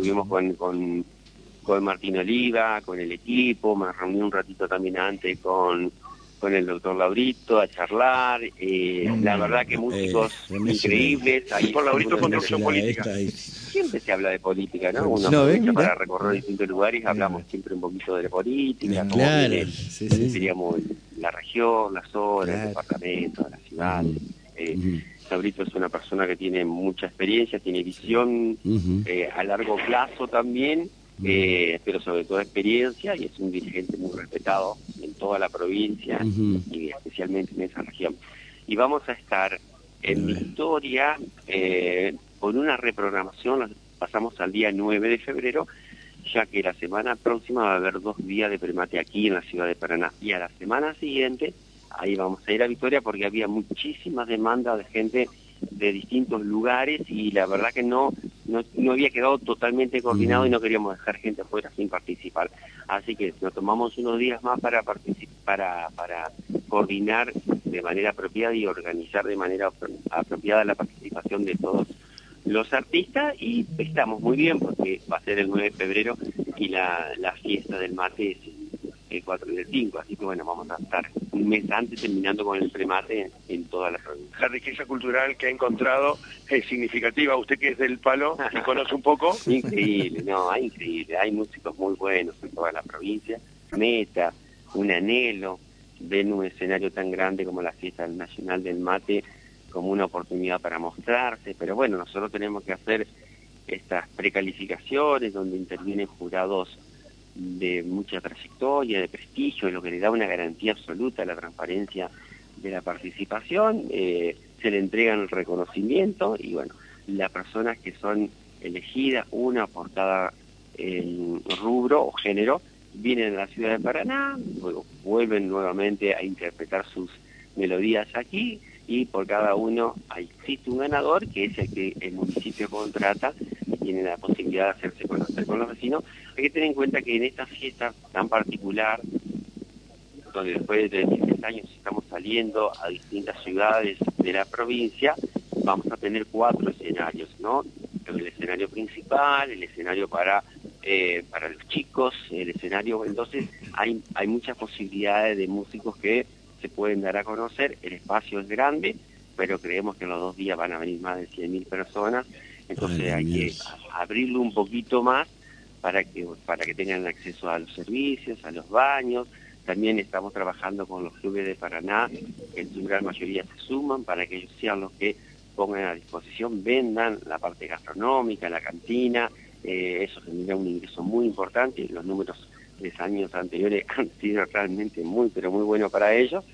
estuvimos con, con, con Martín Oliva, con el equipo, me reuní un ratito también antes con con el doctor Laurito a charlar, eh, la verdad que músicos Eh, increíbles. Ahí Por Laurito Conducción Política. Siempre se habla de política, ¿no? Uno No, ven, para mira. recorrer distintos lugares, hablamos siempre un poquito de la política, cómo Claro, sí, sí. la región, las zonas, Claro. el departamento, la ciudad. Ujú. Eh, Ujú. Laurito es una persona que tiene mucha experiencia, tiene visión eh, a largo plazo también, eh, pero sobre todo experiencia y es un dirigente muy respetado en toda la provincia y especialmente en esa región. Y vamos a estar en. Victoria eh, con una reprogramación, pasamos al día 9 de febrero, ya que la semana próxima va a haber dos días de primate aquí en la ciudad de Paraná. Y a la semana siguiente, ahí vamos a ir a Victoria porque había muchísimas demandas de gente de distintos lugares y la verdad que no, no, no había quedado totalmente coordinado y no queríamos dejar gente afuera sin participar. Así que nos tomamos unos días más para para, para coordinar de manera apropiada y organizar de manera apro- apropiada la participación de todos los artistas y estamos muy bien porque va a ser el 9 de febrero y la, la fiesta del mate es el 4 y el 5, así que bueno, vamos a estar un mes antes terminando con el premate en, en toda la provincia. La riqueza cultural que ha encontrado es significativa. Usted que es del palo y conoce un poco, Increíble, no, hay increíble, hay músicos muy buenos en toda la provincia. Meta, un anhelo, ven un escenario tan grande como la fiesta nacional del mate como una oportunidad para mostrarse, pero bueno, nosotros tenemos que hacer estas precalificaciones donde intervienen jurados de mucha trayectoria, de prestigio, lo que le da una garantía absoluta a la transparencia de la participación, eh, se le entregan el reconocimiento y bueno, las personas que son elegidas, una por cada eh, rubro o género, vienen a la ciudad de Paraná, vuelven nuevamente a interpretar sus melodías aquí y por cada uno existe un ganador que es el que el municipio contrata tiene la posibilidad de hacerse conocer con los vecinos. Hay que tener en cuenta que en esta fiesta tan particular, donde después de 16 años estamos saliendo a distintas ciudades de la provincia, vamos a tener cuatro escenarios, ¿no? El escenario principal, el escenario para eh, para los chicos, el escenario, entonces hay, hay muchas posibilidades de músicos que se pueden dar a conocer, el espacio es grande, pero creemos que en los dos días van a venir más de 100.000 personas, entonces Ay, hay que Dios. abrirlo un poquito más para que, para que tengan acceso a los servicios, a los baños, también estamos trabajando con los clubes de Paraná, que en su gran mayoría se suman para que ellos sean los que pongan a disposición, vendan la parte gastronómica, la cantina, eh, eso genera un ingreso muy importante, los números de años anteriores han sido realmente muy, pero muy buenos para ellos,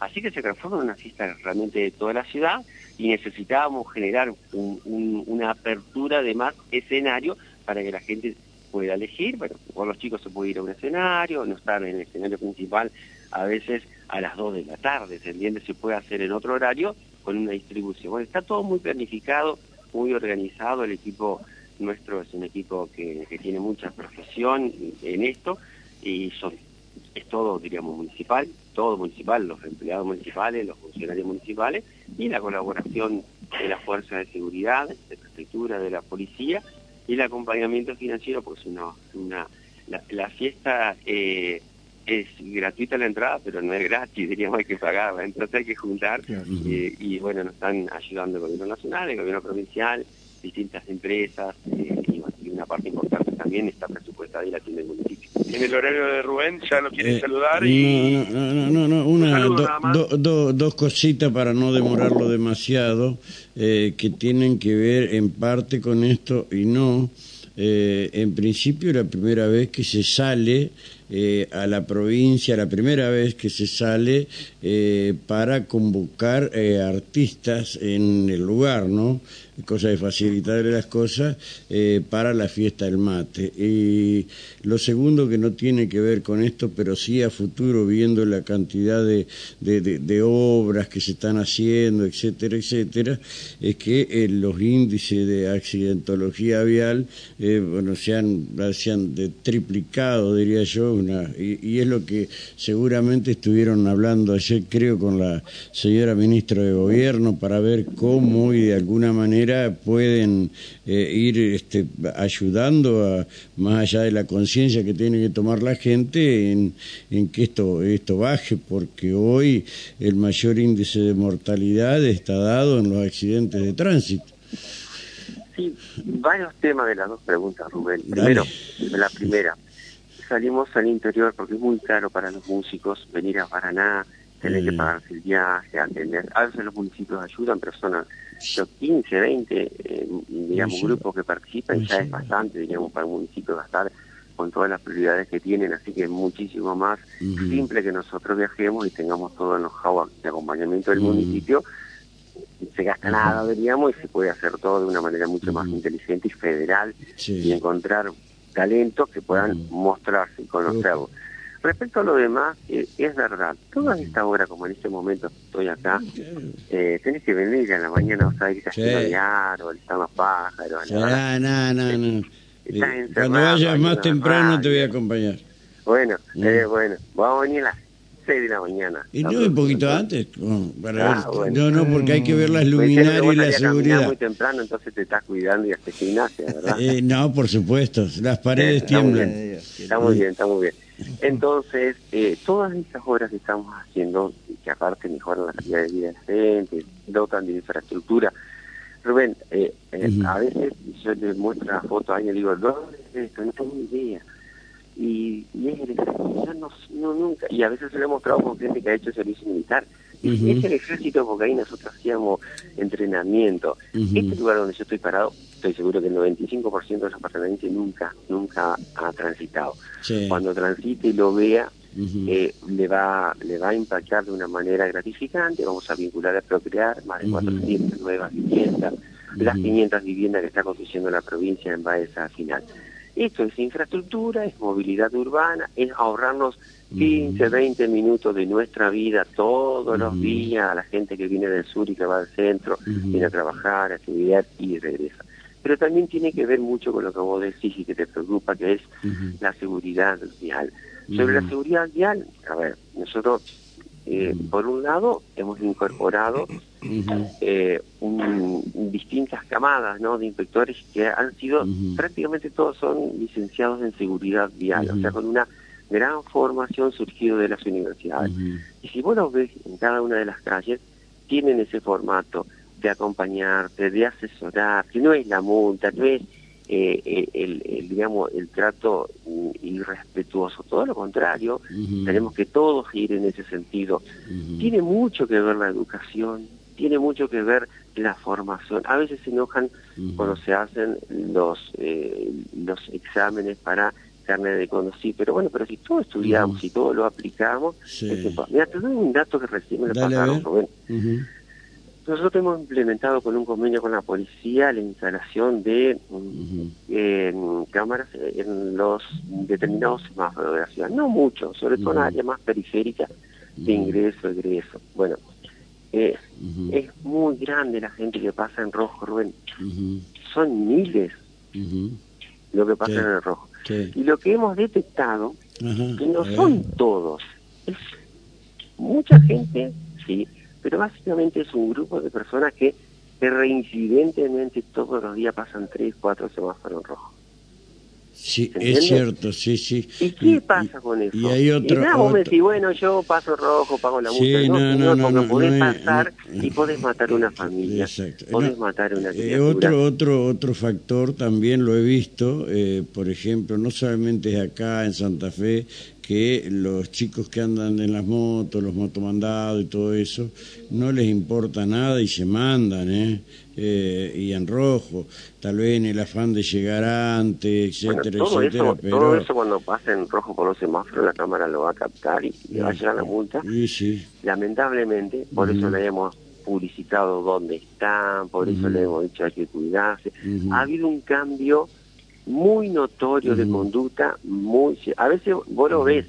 así que se transforma en una fiesta realmente de toda la ciudad y necesitábamos generar un- un- una apertura de más escenario para que la gente pueda elegir, bueno, con los chicos se puede ir a un escenario, no estar en el escenario principal a veces a las 2 de la tarde, ¿se entiende? Se puede hacer en otro horario con una distribución. Bueno, está todo muy planificado, muy organizado, el equipo nuestro es un equipo que, que tiene mucha profesión en esto y son, es todo, diríamos, municipal, todo municipal, los empleados municipales, los funcionarios municipales y la colaboración de las fuerzas de seguridad, de prefectura, de la policía y el acompañamiento financiero, pues una, una la, la fiesta eh, es gratuita la entrada, pero no es gratis, diríamos, hay que pagarla, entonces hay que juntar eh, y bueno, nos están ayudando el gobierno nacional, el gobierno provincial, distintas empresas eh, y una parte importante también está presupuestada y la tiene el municipio. en el horario de Rubén ya lo quiere Eh, saludar y no, no, no, no, una, do- do- do- dos cositas para no demorarlo demasiado, eh, que tienen que ver en parte con esto y no. Eh, en principio, la primera vez que se sale eh, a la provincia, la primera vez que se sale eh, para convocar eh, artistas en el lugar, ¿no? Cosa de facilitarle las cosas eh, para la fiesta del mate. Y lo segundo que no tiene que ver con esto, pero sí a futuro, viendo la cantidad de, de, obras que se están haciendo, etcétera, etcétera, es que eh, los índices de accidentología vial, eh, bueno, se han, se han triplicado, diría yo, una, y es lo que seguramente estuvieron hablando ayer, creo, con la señora ministra de Gobierno, para ver cómo y de alguna manera manera pueden eh, ir este, ayudando a, más allá de la conciencia que tiene que tomar la gente en, en que esto, esto baje, porque hoy el mayor índice de mortalidad está dado en los accidentes de tránsito. Sí, varios temas de las dos preguntas, Rubén. Primero, la primera, salimos al interior porque es muy caro para los músicos venir a Paraná, tener que pagarse el viaje, atender. A veces los municipios ayudan, pero son los 15, 20, eh, digamos, grupos que participan, ya es bastante, digamos, para un municipio gastar con todas las prioridades que tienen, así que es muchísimo más simple que nosotros viajemos y tengamos todo en los de acompañamiento del municipio. Se gasta nada, diríamos, y se puede hacer todo de una manera mucho más inteligente y federal y encontrar talentos que puedan mostrarse y conocerlo. Respecto a lo demás, eh, es verdad, toda esta hora, como en este momento estoy acá, eh, tenés que venir a la mañana, vas a ir a estudiar, o están los pájaros. No, no, no, no. Eh, cuando vayas más temprano te voy a acompañar. Bueno, eh, bueno, vamos a venir a las 6 de la mañana. ¿Y no un poquito antes? para ah, No, no, porque hay que ver las luminarias y la seguridad. muy temprano, entonces te estás cuidando y haces gimnasia, ¿verdad? Eh, no, por supuesto, las paredes tiemblan. Está muy bien, está muy bien. Entonces, eh, todas estas obras que estamos haciendo, que aparte mejoran la calidad de vida de la gente, dotan de infraestructura. Rubén, eh, eh, a veces yo le muestro la foto a alguien y digo, ¿dónde es esto? No tengo idea. Y, y es el ejército, no, no, nunca, y a veces se lo he mostrado con gente que ha hecho servicio militar. Y Es el ejército porque ahí nosotros hacíamos entrenamiento. Este lugar donde yo estoy parado estoy seguro que el 95% de los apartamentos nunca, nunca ha transitado. Cuando transite y lo vea, eh, le va le va a impactar de una manera gratificante, vamos a vincular a procrear más de 400 nuevas viviendas, las 500 viviendas que está construyendo la provincia en Baeza final. Esto es infraestructura, es movilidad urbana, es ahorrarnos 15, 20 minutos de nuestra vida todos los días a la gente que viene del sur y que va al centro, viene a trabajar, a estudiar y regresa. Pero también tiene que ver mucho con lo que vos decís y que te preocupa, que es la seguridad vial. Sobre la seguridad vial, a ver, nosotros, eh, por un lado, hemos incorporado eh, distintas camadas ¿no? de inspectores que han sido, prácticamente todos son licenciados en seguridad vial, o sea, con una gran formación surgido de las universidades. Y si vos lo ves en cada una de las calles, tienen ese formato de acompañarte, de asesorar, que no es la multa, no es eh, el, digamos el trato irrespetuoso, todo lo contrario, tenemos que todos ir en ese sentido. Tiene mucho que ver la educación, tiene mucho que ver la formación. A veces se enojan cuando se hacen los eh, los exámenes para carnet de conocí, pero bueno, pero si todo estudiamos, y todo lo aplicamos, mira, te doy un dato que recién me lo pasaron, nosotros hemos implementado con un convenio con la policía la instalación de cámaras en los determinados semáforos de la ciudad. No mucho, sobre todo en áreas más periféricas de ingreso, egreso. Bueno, eh, es muy grande la gente que pasa en rojo, Rubén. Son miles lo que pasa en el rojo. Y lo que hemos detectado, que no son todos, es mucha gente, sí, pero básicamente es un grupo de personas que, reincidentemente todos los días pasan tres, cuatro semáforos rojos. Sí, es cierto, sí, sí. ¿Y qué pasa con eso? Y hay otro... Y vos me decís, bueno, yo paso rojo, pago la multa. Sí, no, no, no, no, podés pasar y podés matar una familia. Exacto. Podés matar una eh, otro, otro, otro factor también lo he visto, eh, por ejemplo, no solamente es acá en Santa Fe, que los chicos que andan en las motos, los motomandados y todo eso, no les importa nada y se mandan, ¿eh? eh y en rojo, tal vez en el afán de llegar antes, etcétera, todo etcétera. Eso, pero... Todo eso cuando pase en rojo por los semáforos, la cámara lo va a captar y, va a llegar la multa. Sí, sí. Lamentablemente, por eso le hemos publicitado dónde están, por eso le hemos dicho hay que cuidarse. Ha habido un cambio muy notorio de conducta, muy a veces vos lo ves,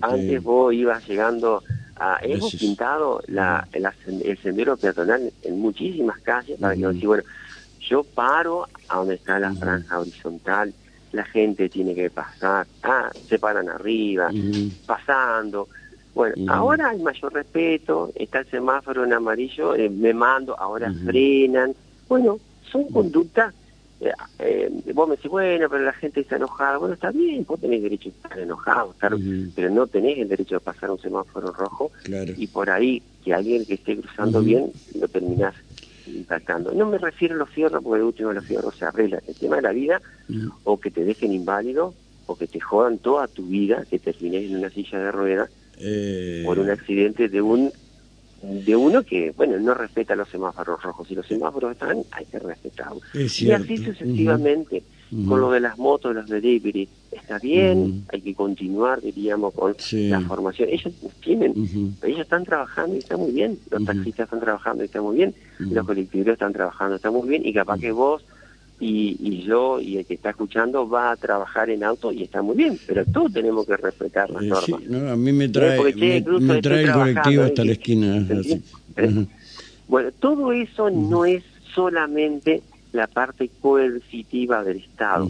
antes vos ibas llegando a, hemos pintado la, el, sendero peatonal en muchísimas calles para que decir, bueno, yo paro a donde está la franja horizontal, la gente tiene que pasar, ah, se paran arriba, pasando. Bueno, ahora hay mayor respeto, está el semáforo en amarillo, eh, me mando, ahora frenan. Bueno, son conductas eh, vos me decís, bueno, pero la gente está enojada. Bueno, está bien, vos tenés derecho a estar enojado, estar, pero no tenés el derecho de pasar un semáforo rojo. Y por ahí, que alguien que esté cruzando bien, lo terminás impactando. No me refiero a los fierros, porque el último los fierros se arregla. El tema de la vida, o que te dejen inválido, o que te jodan toda tu vida, que termines en una silla de ruedas, eh... por un accidente de un de uno que, bueno, no respeta los semáforos rojos. Si los semáforos están, hay que respetarlos. Y así sucesivamente, con lo de las motos, los delivery, está bien, hay que continuar, diríamos, con la formación. Ellos tienen, ellos están trabajando y está muy bien, los taxistas están trabajando y está muy bien, los colectivos están trabajando está muy bien, y capaz que vos y, y, yo y el que está escuchando va a trabajar en auto y está muy bien, pero todos tenemos que respetar las eh, normas. no, a mí me trae, me, trae el colectivo hasta la esquina. ¿Eh? Bueno, todo eso no es solamente la parte coercitiva del Estado.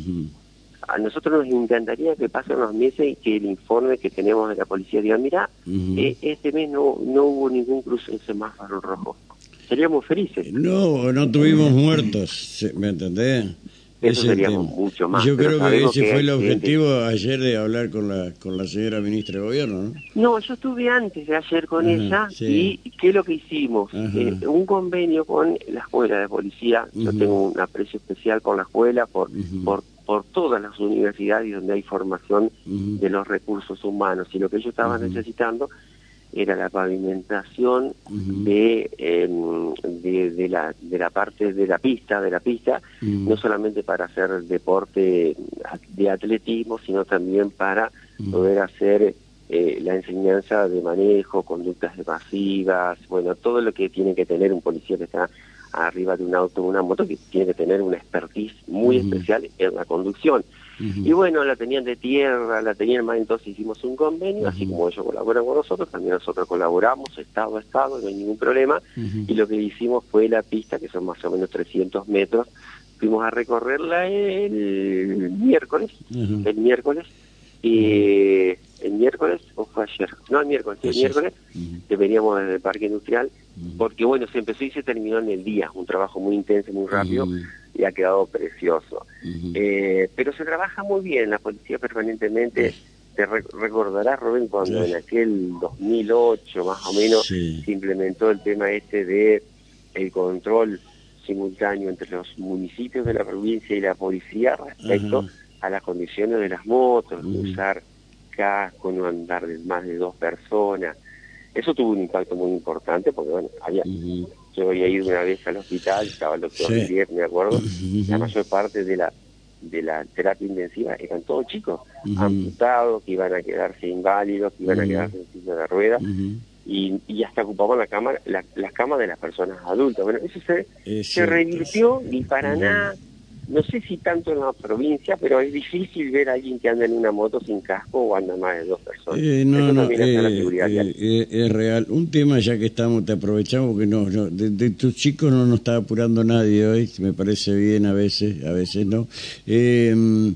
A nosotros nos encantaría que pasen los meses y que el informe que tenemos de la policía diga, mira, eh, este mes no, no hubo ningún cruce en semáforo rojo seríamos felices. No, no tuvimos muertos, ¿me entendés? Eso seríamos mucho más. Yo creo que ese fue el objetivo ayer de hablar con la con la señora ministra de Gobierno, ¿no? No, yo estuve antes de ayer con ella y ¿qué es lo que hicimos? Eh, un convenio con la escuela de policía. Yo tengo un aprecio especial por la escuela, por, por por todas las universidades donde hay formación de los recursos humanos y lo que ellos estaban necesitando era la pavimentación de, em, de, de, la, de la parte de la pista, de la pista, no solamente para hacer deporte de atletismo, sino también para poder hacer eh, la enseñanza de manejo, conductas evasivas, bueno, todo lo que tiene que tener un policía que está arriba de un auto o una moto, que tiene que tener una expertise muy especial en la conducción. Y bueno, la tenían de tierra, la tenían más, entonces hicimos un convenio, así como ellos colaboran con nosotros, también nosotros colaboramos, estado a estado, no hay ningún problema, y lo que hicimos fue la pista, que son más o menos 300 metros, fuimos a recorrerla el miércoles, el miércoles, y el miércoles, o fue ayer, no el miércoles, el miércoles, que veníamos desde el parque industrial, porque bueno, se empezó y se terminó en el día, un trabajo muy intenso, muy rápido, y ha quedado precioso. eh, pero se trabaja muy bien, la policía permanentemente, te recordarás, Rubén, cuando en aquel 2008 más o menos se implementó el tema este de el control simultáneo entre los municipios de la provincia y la policía respecto a las condiciones de las motos, usar casco, no andar de más de dos personas. Eso tuvo un impacto muy importante porque, bueno, había, yo había ido una vez al hospital, estaba el doctor sí. me acuerdo, la mayor parte de la de la terapia intensiva eran todos chicos, amputados, que iban a quedarse inválidos, que iban a quedarse en silla de ruedas, y, y, hasta ocupaban la cama, la, las camas de las personas adultas. Bueno, eso se, se revirtió y para nada no sé si tanto en la provincia, pero es difícil ver a alguien que anda en una moto sin casco o anda más de dos personas. Eh, no, no, eh, eh, es real. Un tema ya que estamos, te aprovechamos porque no, de, tus chicos no nos está apurando nadie hoy, me parece bien a veces, a veces no. Em,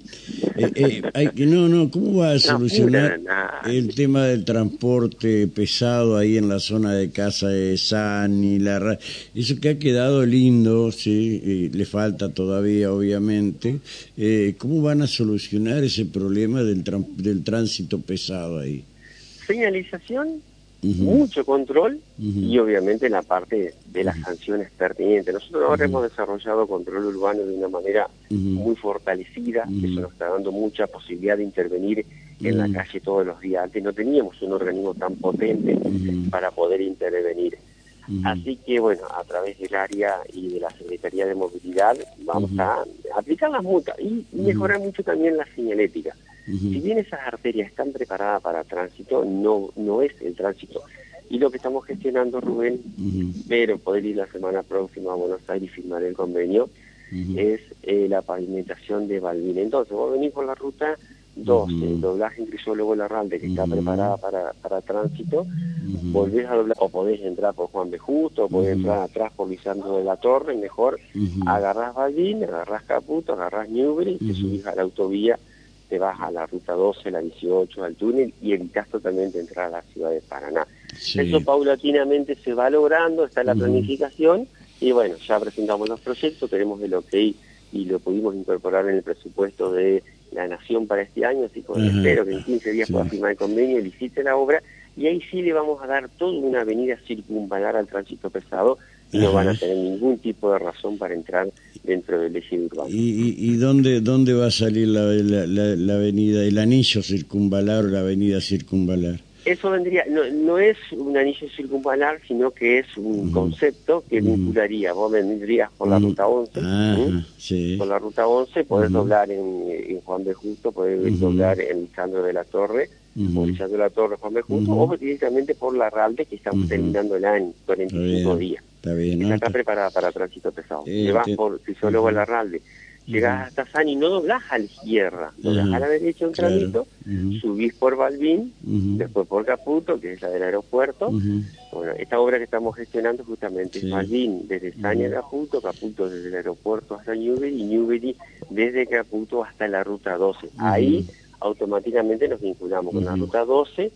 hay, no, no, ¿cómo va a solucionar el tema del transporte pesado ahí en la zona de casa de San y la... Eso que ha quedado lindo, sí, le falta todavía, obviamente, eh, ¿cómo van a solucionar ese problema del, del tránsito pesado ahí? Señalización, mucho control y obviamente la parte de las sanciones pertinentes. Nosotros ahora hemos desarrollado control urbano de una manera muy fortalecida, eso nos está dando mucha posibilidad de intervenir en la calle todos los días. Antes no teníamos un organismo tan potente para poder intervenir. Así que, bueno, a través del área y de la Secretaría de Movilidad vamos a aplicar las multas y mejorar mucho también la señalética. Si bien esas arterias están preparadas para tránsito, no, no es el tránsito. Y lo que estamos gestionando, Rubén, pero poder ir la semana próxima a Buenos Aires y firmar el convenio, es eh, la pavimentación de Balvin. Entonces, vos venís por la ruta Dos, el doblaje en Crisólogo Larralde, que está preparada para, para tránsito, volvés a doblar, o podés entrar por Juan de Justo, o podés entrar atrás por Lisandro de la Torre, mejor, agarrás Ballín, agarrás Caputo, agarrás Newbery, te subís a la autovía, te vas a la ruta 12, la 18, al túnel, y evitas totalmente entrar a la ciudad de Paraná. Eso paulatinamente se va logrando, está la planificación, Y bueno, ya presentamos los proyectos, tenemos el OK y lo pudimos incorporar en el presupuesto de la Nación para este año, así que espero que en 15 días pueda firmar el convenio y licite la obra, y ahí sí le vamos a dar toda una avenida circunvalar al tránsito pesado, y no van a tener ningún tipo de razón para entrar dentro del eje urbano. ¿Y, y, dónde, dónde va a salir la, la, la avenida, el anillo circunvalar o la avenida circunvalar? Eso vendría, no, no es un anillo circunvalar, sino que es un concepto que vincularía, vos vendrías por la ruta 11, por la ruta 11 podés doblar en, Juan de Justo, podés doblar en Lisandro de la Torre, o Lisandro de la Torre, Juan de Justo, o directamente por la Ralde, que estamos terminando el año, 45 días. Está bien, Está acá preparada para tránsito pesado. Eh, vas por, si solo va la Ralde, llegás hasta San y no doblás a la izquierda, doblás a la derecha un tramito, subís por Balbín, después por Caputo, que es la del aeropuerto. Bueno, esta obra que estamos gestionando justamente es Balbín desde San a Caputo, Caputo desde el aeropuerto hasta Newbery y Newbery desde Caputo hasta la ruta 12. Ahí automáticamente nos vinculamos con la ruta 12,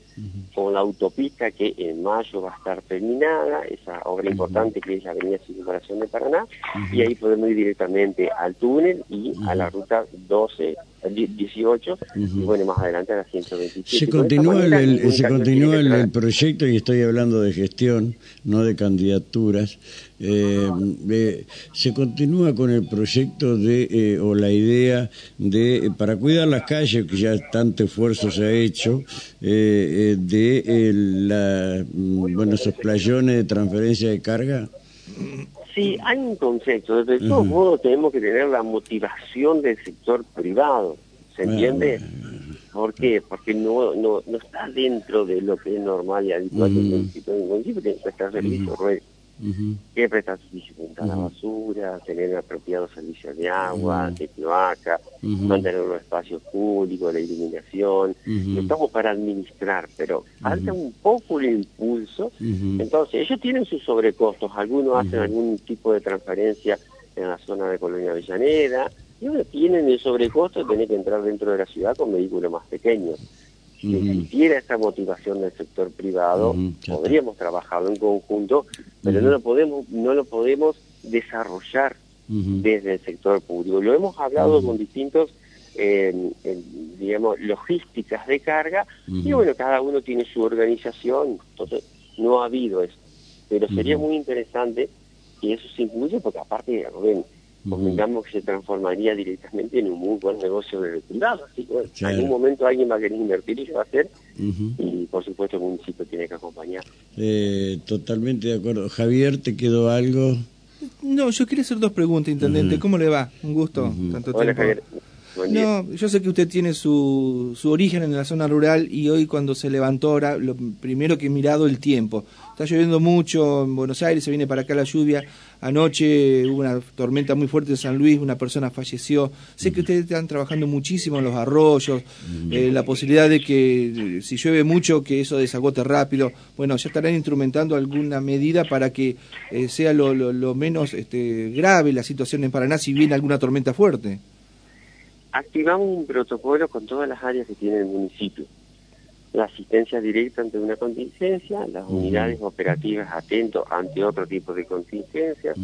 con la autopista que en mayo va a estar terminada, esa obra importante que es la Avenida Circunvalación de Paraná, y ahí podemos ir directamente al túnel y a la ruta 12 18 y bueno, más adelante a la 127. Se continúa, el, se continúa el, proyecto y estoy hablando de gestión, no de candidaturas. Eh, eh, se continúa con el proyecto de eh, o la idea de para cuidar las calles que ya tanto esfuerzo se ha hecho de la mm, bueno esos playones de transferencia de carga Sí, hay un concepto. De todos modos, tenemos que tener la motivación del sector privado. ¿Se entiende? ¿Por qué? Porque no, no, no está dentro de lo que es normal y habitual uh -huh. municipio. Un tiene que prestar prestar servicios a la basura, tener apropiados servicios de agua, de cloaca, mantener los espacios públicos, la iluminación. Estamos para administrar, pero falta un poco el impulso. Entonces, ellos tienen sus sobrecostos. Algunos hacen algún tipo de transferencia en la zona de Colonia Avellaneda, y uno tienen el sobrecosto de tener que entrar dentro de la ciudad con vehículos más pequeños. Si existiera esa motivación del sector privado, podríamos trabajarlo en conjunto, pero no lo podemos, no lo podemos desarrollar desde el sector público. Lo hemos hablado con distintos digamos, logísticas de carga, y bueno, cada uno tiene su organización, entonces no ha habido eso. Pero sería muy interesante que eso se incluya, porque aparte, ven, convengamos que se transformaría directamente en un muy buen negocio de privado. Así que en algún momento alguien va a querer invertir y lo va a hacer, y por supuesto el municipio tiene que acompañar. Eh, totalmente de acuerdo. Javier, ¿te quedó algo? No, yo quería hacer dos preguntas, intendente. ¿Cómo le va? Un gusto. Tanto Hola, Javier. No, yo sé que usted tiene su, su origen en la zona rural y hoy cuando se levantó ahora, lo primero que he mirado el tiempo. Está lloviendo mucho en Buenos Aires, se viene para acá la lluvia. Anoche hubo una tormenta muy fuerte en San Luis, una persona falleció. Sé que ustedes están trabajando muchísimo en los arroyos, eh, la posibilidad de que si llueve mucho, que eso desagote rápido. Bueno, ya estarán instrumentando alguna medida para que eh, sea lo, lo, lo menos este, grave la situación en Paraná si viene alguna tormenta fuerte activamos un protocolo con todas las áreas que tiene el municipio. La asistencia directa ante una contingencia, las unidades operativas atentos ante otro tipo de contingencias.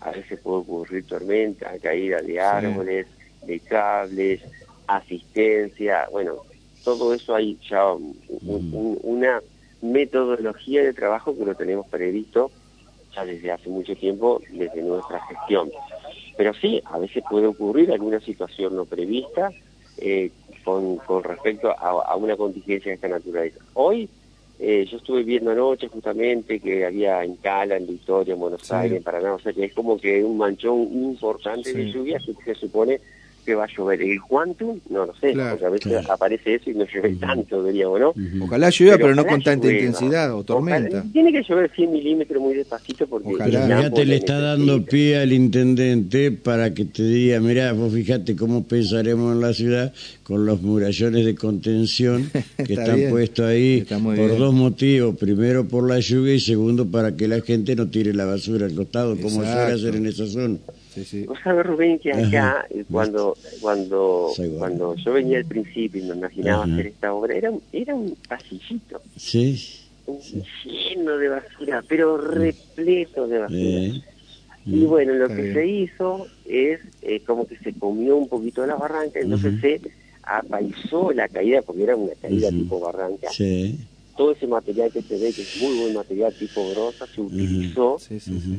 A veces puede ocurrir tormenta, caída de árboles, de cables, asistencia. Bueno, todo eso hay ya una metodología de trabajo que lo tenemos previsto ya desde hace mucho tiempo, desde nuestra gestión. Pero sí, a veces puede ocurrir alguna situación no prevista eh, con, con, respecto a, una contingencia de esta naturaleza. Hoy eh, yo estuve viendo anoche justamente que había en Cala, en Victoria, en Buenos Aires, en Paraná, o sea que es como que un manchón importante de lluvia que se supone que va a llover. El quantum, no lo sé, porque a veces aparece eso y no llueve tanto, diríamos, ¿no? Ojalá llueva, pero, no con tanta intensidad o tormenta. tiene que llover 100 milímetros muy despacito porque... Ya te le está dando pie al intendente para que te diga, mira, vos fíjate cómo pensaremos en la ciudad con los murallones de contención que están puestos ahí por dos motivos. Primero por la lluvia y segundo para que la gente no tire la basura al costado, como suele hacer en esa zona. Sí, Vos sabés, Rubén, que acá, eh, cuando, cuando, cuando yo venía al principio y me imaginaba hacer esta obra, era, era un pasillito. Sí. Lleno de basura, pero repleto de basura. Y bueno, lo que se hizo es eh, como que se comió un poquito de la barranca, entonces se apaisó la caída, porque era una caída tipo barranca. Todo ese material que se ve, que es muy buen material tipo grosa, se utilizó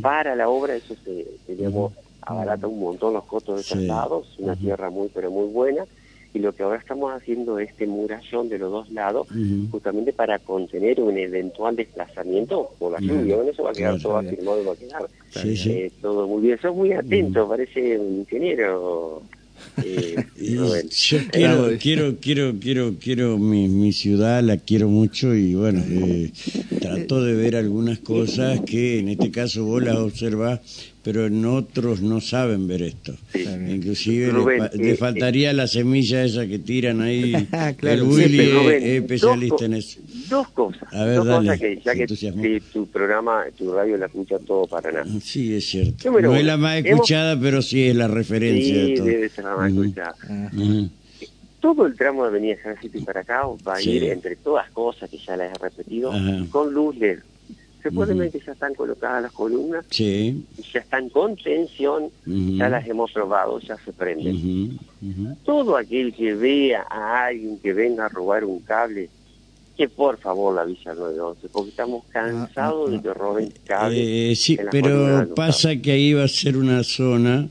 para la obra, eso se, digamos, abarata un montón los costos de traslados, una tierra muy, pero muy buena y lo que ahora estamos haciendo es este murallón de los dos lados, justamente para contener un eventual desplazamiento por la lluvia. Bueno, eso va a quedar todo afirmado y va a quedar. Eh, todo muy bien. Sos muy atento, parece un ingeniero. Eh, yo quiero, quiero, quiero, quiero, quiero mi, mi ciudad, la quiero mucho y bueno, eh, trato de ver algunas cosas que en este caso vos las observás pero en otros no saben ver esto. Inclusive le, eh, faltaría la semilla esa que tiran ahí. el Willy es, especialista en eso. Dos cosas. A ver, dos cosas que ya que, tu programa, tu radio la escucha todo para nada. Sí, es cierto. no es la más escuchada, pero sí es la referencia. Sí, de todo. debe ser la más escuchada. Todo el tramo de Avenida Ejército y para acá va a ir entre todas cosas que ya las he repetido, con luz LED se puede ver que ya están colocadas las columnas, sí. ya están con tensión, ya las hemos probado, ya se prenden. Todo aquel que vea a alguien que venga a robar un cable, que por favor la Villa 911, porque estamos cansados de que roben cables. Eh, sí, pero pasa que ahí va a ser una zona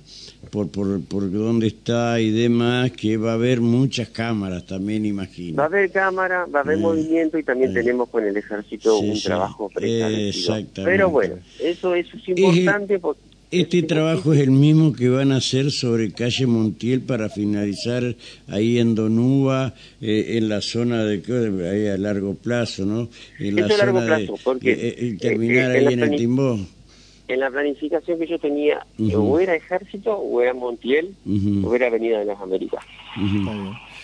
por, por, por dónde está y demás, que va a haber muchas cámaras también, imagino. Va a haber cámara, va a haber eh, movimiento y también eh. tenemos con el ejército un trabajo preestablecido. Pero bueno, eso, eso es importante porque... Este trabajo es el mismo que van a hacer sobre calle Montiel para finalizar ahí en Donúa, eh, en la zona de ahí a largo plazo, ¿no? En la zona largo plazo, porque terminar ahí en el Timbó en la planificación que yo tenía, o era Ejército, o era Montiel, o era Avenida de las Américas.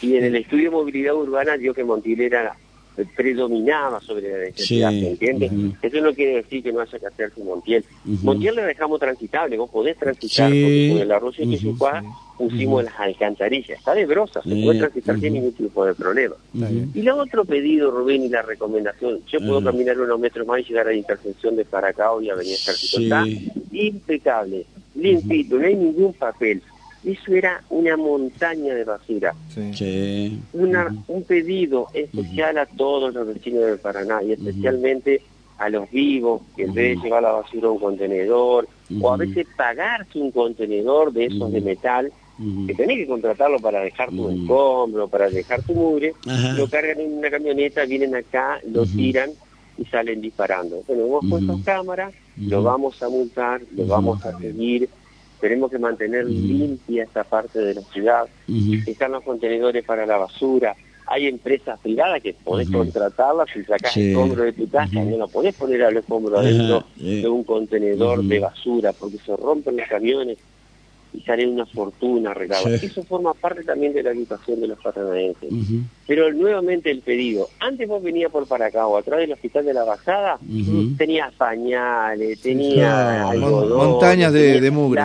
Y en el estudio de movilidad urbana dio que Montiel era predominaba sobre la necesidad, ¿me entiendes? Eso no quiere decir que no haya que hacerse Montiel. Montiel lo dejamos transitable, vos podés transitar, porque con el arroz y uh pusimos las alcantarillas, está de brosa, se puede transitar sin ningún tipo de problema. Y lo otro pedido, Rubén, y la recomendación, yo puedo caminar unos metros más y llegar a la intersección de Paracao y Avenida Ejército, está impecable, limpito, no hay ningún papel eso era una montaña de basura. Una, Un pedido especial a todos los vecinos del Paraná y especialmente a los vivos, que en vez de llevar la basura a un contenedor, o a veces pagarse un contenedor de esos de metal, que tenés que contratarlo para dejar tu escombro, para dejar tu mugre, lo cargan en una camioneta, vienen acá, lo tiran y salen disparando. Bueno, hemos puesto cámaras, lo vamos a multar, lo vamos a seguir, tenemos que mantener limpia esta parte de la ciudad, están los contenedores para la basura, hay empresas privadas que podés contratarlas y sacás el escombro de tu casa, no lo podés poner al escombro adentro de un contenedor de basura porque se rompen los camiones y sale una fortuna arreglada. Eso forma parte también de la educación de los paranaenses. Pero nuevamente el pedido, antes vos venías por para acá o atrás del hospital de la bajada, tenías pañales, tenía montañas de, de mugre.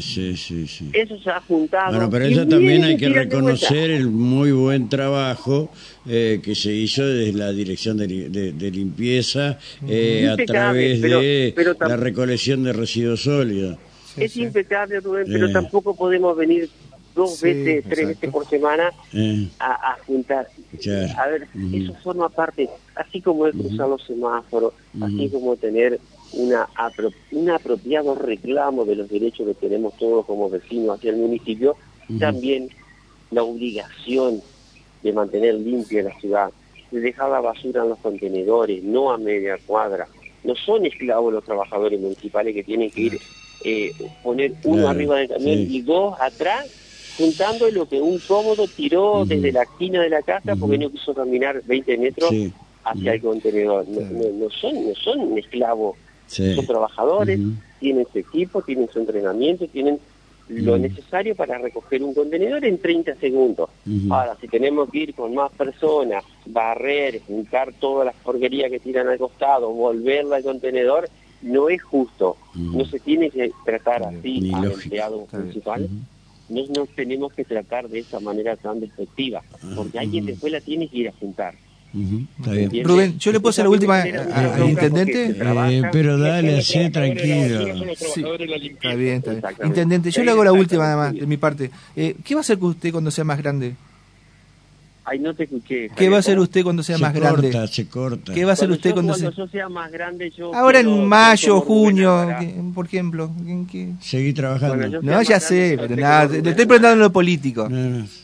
Sí, sí, sí, Eso se ha juntado. Bueno, pero eso también hay que reconocer el muy buen trabajo eh, que se hizo desde la dirección de, de, limpieza eh, a través de la recolección de residuos sólidos es impecable, Rubén, pero tampoco podemos venir dos veces, tres veces por semana a, juntar. A ver, eso forma parte, así como es cruzar los semáforos, así como tener una un apropiado reclamo de los derechos que tenemos todos como vecinos hacia el municipio, también la obligación de mantener limpia la ciudad, de dejar la basura en los contenedores, no a media cuadra. No son esclavos los trabajadores municipales que tienen que ir eh, poner uno arriba del camión y dos atrás, juntando lo que un cómodo tiró desde la esquina de la casa porque no quiso caminar 20 metros hacia el contenedor. No, son, no son esclavos, son trabajadores, tienen su equipo, tienen su entrenamiento, tienen lo necesario para recoger un contenedor en 30 segundos. Ahora, si tenemos que ir con más personas, barrer, juntar todas las porquerías que tiran al costado, volverla al contenedor, no es justo, mm. no se tiene que tratar así al empleado principal, no nos tenemos que tratar de esa manera tan despectiva, porque alguien después la tiene que ir a juntar. Rubén, ¿yo le puedo hacer la última al intendente? Eh, pero dale, así tranquilo. Está bien, está bien. Intendente, yo le hago la última además, de mi parte. Eh, ¿Qué va a hacer usted cuando sea más grande? Ay, no te escuché. ¿Qué va a hacer usted cuando sea más grande? Se corta, se corta. ¿Qué va a hacer usted cuando, cuando yo sea más grande? Yo Ahora en mayo, junio, por ejemplo. ¿qué? Seguí trabajando. no, ya sé, pero nada, le estoy preguntando en lo político.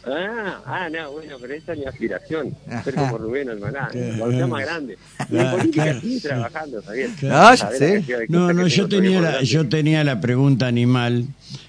Ah, ah, no, bueno, pero esa es mi aspiración. Ser como Rubén Almaná, cuando sea más grande. en política sigue trabajando, Javier. No, ya sé. No, no, yo tenía, la, yo tenía la pregunta animal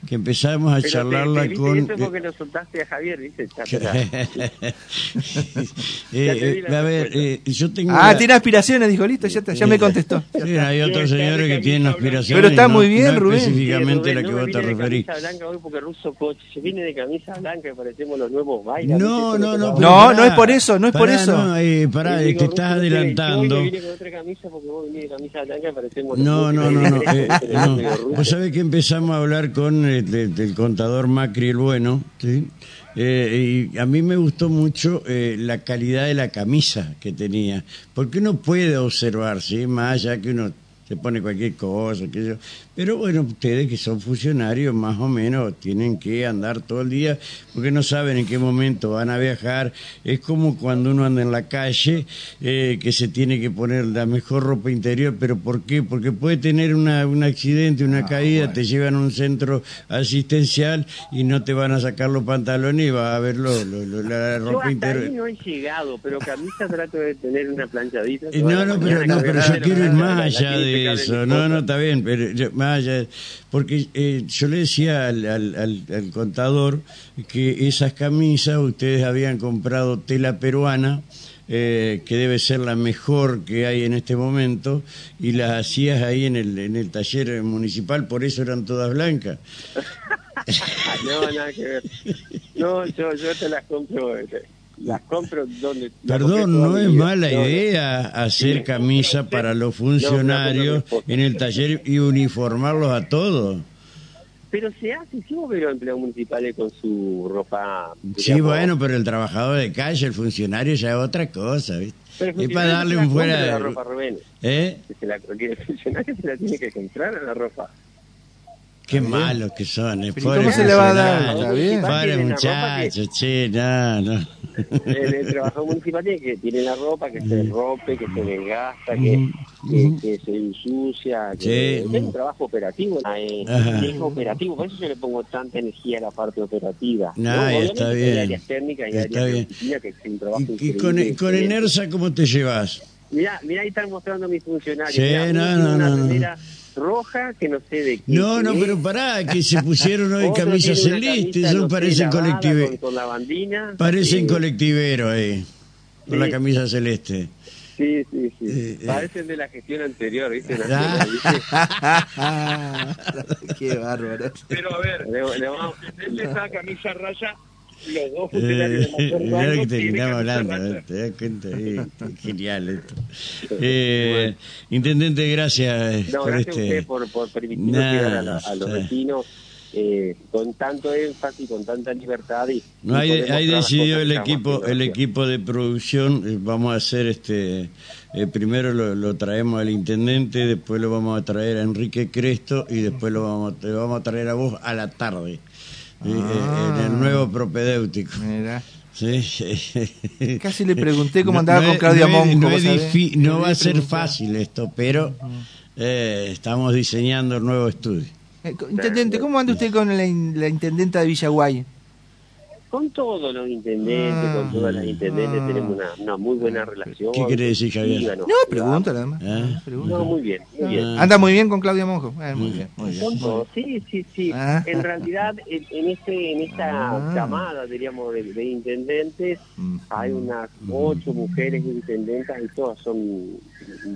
que empezamos a charlarla con... Eso porque lo soltaste a Javier, dice. eh, a ver, eh, yo tengo... Ah, tiene aspiraciones, dijo, listo, ya, ya me contestó. Sí, hay otros señores que tienen aspiraciones. Pero está muy bien, no Rubén. específicamente la que vos te referís. blanca hoy porque Russo Coche se viene de camisa blanca y parecemos los nuevos bailes. No, no, no. No, no es por eso, no es por eso. No, eh, pará, te estás adelantando. Yo con otra camisa porque vos viniste de camisa blanca y parecemos No, no, no, no. Eh, no. Vos sabés que empezamos a hablar con el, el contador Macri el Bueno, ¿sí? Eh, y a mí me gustó mucho eh, la calidad de la camisa que tenía, porque uno puede observar, ¿sí? más allá que uno se pone cualquier cosa, que yo. Pero bueno, ustedes que son funcionarios más o menos tienen que andar todo el día porque no saben en qué momento van a viajar. Es como cuando uno anda en la calle eh, que se tiene que poner la mejor ropa interior, pero ¿por qué? Porque puede tener una, un accidente, una ah, caída, te llevan a un centro asistencial y no te van a sacar los pantalones y va a ver lo, la ropa yo interior. Ahí no he llegado, pero camisa trato de tener una planchadita. Eh, no, no, pero, no, pero yo quiero ir más allá de eso. No, no, está bien, pero más allá, porque eh, yo le decía al, al, contador que esas camisas ustedes habían comprado tela peruana. Eh, que debe ser la mejor que hay en este momento, y las hacías ahí en el, en el taller municipal, por eso eran todas blancas. no, nada que ver. No, yo, yo te las compro. Este, las compro donde... Perdón, no es mala idea hacer camisa para los funcionarios en el taller y uniformarlos a todos. Pero se hace, sí veo empleados municipales con su ropa... Sí, bueno, pero el trabajador de calle, el funcionario ya es otra cosa, ¿viste? Es para darle un fuera... La ropa, Rubén. ¿Eh? el funcionario se la tiene que comprar a la ropa. Qué malos que son, eh. ¿Cómo se le va a dar? Está bien. Pobre muchacho, che, no, no. El, el trabajador municipal tiene que tiene la ropa, que se rompe, que se desgasta, que, que, que se ensucia, que es un trabajo operativo, eh, es operativo, por eso yo le pongo tanta energía a la parte operativa. No, ¿no? está bien. Hay áreas técnicas y está áreas bien. que es un trabajo ¿Y, y con, con Enersa cómo te llevas? Mirá, mirá, ahí están mostrando mis funcionarios. Sí, mirá, no, no, no, no roja que no sé de qué. No, no, pero pará, que se pusieron hoy camisas celestes, eso parecen colectiveros. Con, con, la bandina. Parecen colectiveros ahí, con sí. la camisa celeste. Sí, sí, sí. Eh, eh. Parecen de la gestión anterior, ¿viste? Ah. Qué bárbaro. Pero a ver, le, le vamos, esa camisa raya los dos funcionarios eh, que terminamos hablando, te das cuenta, eh, genial esto. Eh, intendente, gracias no, por gracias este. A usted por, por permitirnos llegar a, a, los vecinos. Eh, con tanto énfasis, con tanta libertad y, no, hay, hay decidido el equipo el equipo de producción eh, vamos a hacer este eh, primero lo, lo, traemos al intendente después lo vamos a traer a Enrique Cresto y después lo vamos te vamos a traer a vos a la tarde ah. en el nuevo propedéutico Mira. Sí. Casi le pregunté cómo andaba no, con Claudia no, Monco. No, no va a ser fácil esto, pero eh, estamos diseñando el nuevo estudio. Eh, intendente, ¿cómo anda usted con la, la intendenta de Villaguay? Con todos los intendentes, ah, con todas las intendentes ah, tenemos una, una, muy buena relación. ¿Qué quiere decir, Javier? No, pregunta nada más. ¿Ah? No, muy bien, muy bien. ¿Anda muy bien con Claudia Monjo? Eh, muy bien, muy bien. Sí, sí, sí. En realidad, en, en, este, en esta camada, diríamos, de, de intendentes, hay unas ocho mujeres intendentas y todas son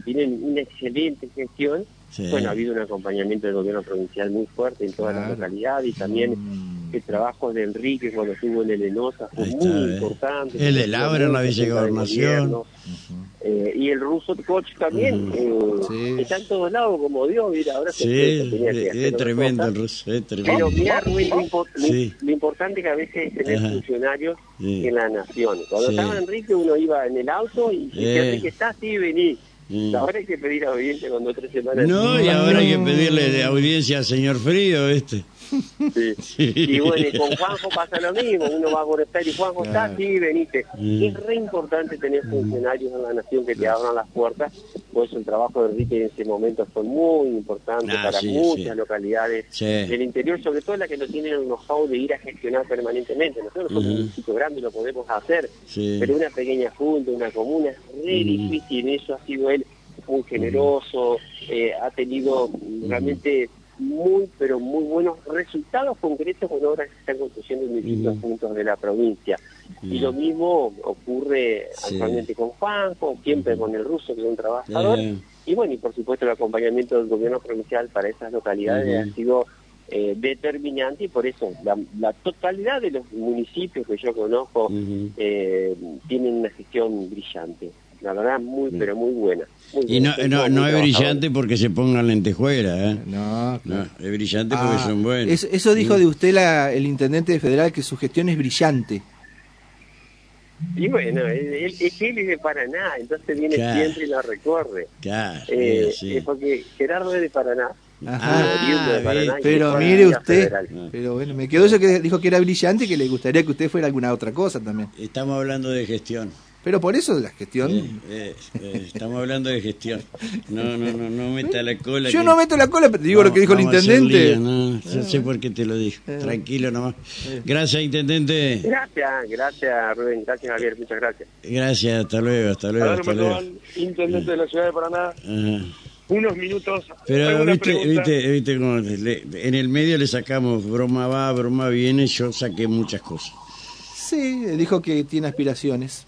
tienen una excelente gestión. Sí. Bueno, ha habido un acompañamiento del gobierno provincial muy fuerte en toda claro. la localidad y también... Mm el trabajo de Enrique cuando estuvo en el Enosa fue muy eh. importante. El de Laura en la vicegobernación. Eh, y el ruso coach también eh, está en todos lados como Dios mira ahora sí, es, tremendo el ruso es tremendo. Pero mira Rubén, lo, importante que a veces es tener funcionarios en la nación cuando estaba Enrique uno iba en el auto y decía Enrique está sí vení Ahora hay que pedir audiencia cuando tres semanas. No, y ahora hay que pedirle audiencia al señor Frío, este. Sí. Y bueno, y con Juanjo pasa lo mismo, uno va a conectar y Juanjo está, sí, venite. Es re importante tener funcionarios en la nación que te abran las puertas, por eso el trabajo de Enrique en ese momento fue muy importante ah, para muchas localidades del interior, sobre todo las que no tienen el know-how de ir a gestionar permanentemente. Nosotros somos un sitio grande lo podemos hacer, pero una pequeña junta, una comuna, es re difícil, eso ha sido él muy generoso, eh, ha tenido realmente muy, pero muy buenos resultados concretos con obras que se están construyendo en distintos puntos de la provincia. Y lo mismo ocurre actualmente con Juanjo, siempre con el ruso, que es un trabajador. Y bueno, y por supuesto el acompañamiento del gobierno provincial para esas localidades ha sido eh, determinante y por eso la, totalidad de los municipios que yo conozco eh, tienen una gestión brillante la verdad muy mm. pero muy buena. y no, no, no es brillante porque se pongan lentejuelas, ¿eh? No, no, es brillante porque ah, son buenos. Eso, dijo de usted la, el intendente federal que su gestión es brillante. Y bueno, él, él, es de Paraná, entonces viene siempre y la recorre. Claro, eh, sí. Porque Gerardo es de Paraná. Ajá, pero mire usted, pero bueno, me quedó eso que dijo que era brillante y que le gustaría que usted fuera alguna otra cosa también. Estamos hablando de gestión. Pero por eso la gestión. Eh, eh, estamos hablando de gestión. No, no, no, no meta la cola. Yo no meto la cola, pero te digo lo que dijo el intendente. no, yo sé por qué te lo dijo. Eh. Tranquilo nomás. Gracias, intendente. Gracias, gracias, Rubén. Gracias, Javier. Muchas gracias. Gracias, hasta luego, hasta luego. Hasta luego. Intendente de la ciudad de Paraná. Unos minutos. Pero viste, viste, viste como en el medio le sacamos broma va, broma viene, yo saqué muchas cosas. Sí, dijo que tiene aspiraciones.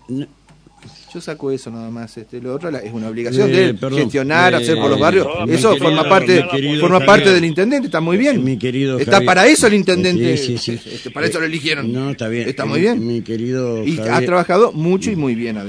Yo saco eso nada más. Este, lo otro es una obligación de gestionar, hacer por los barrios. eso forma parte, forma parte del intendente. Está muy bien. Mi querido está para eso el intendente. Este, para eso lo eligieron. No, está bien. Está muy bien. Mi querido. Y ha trabajado mucho y muy bien además.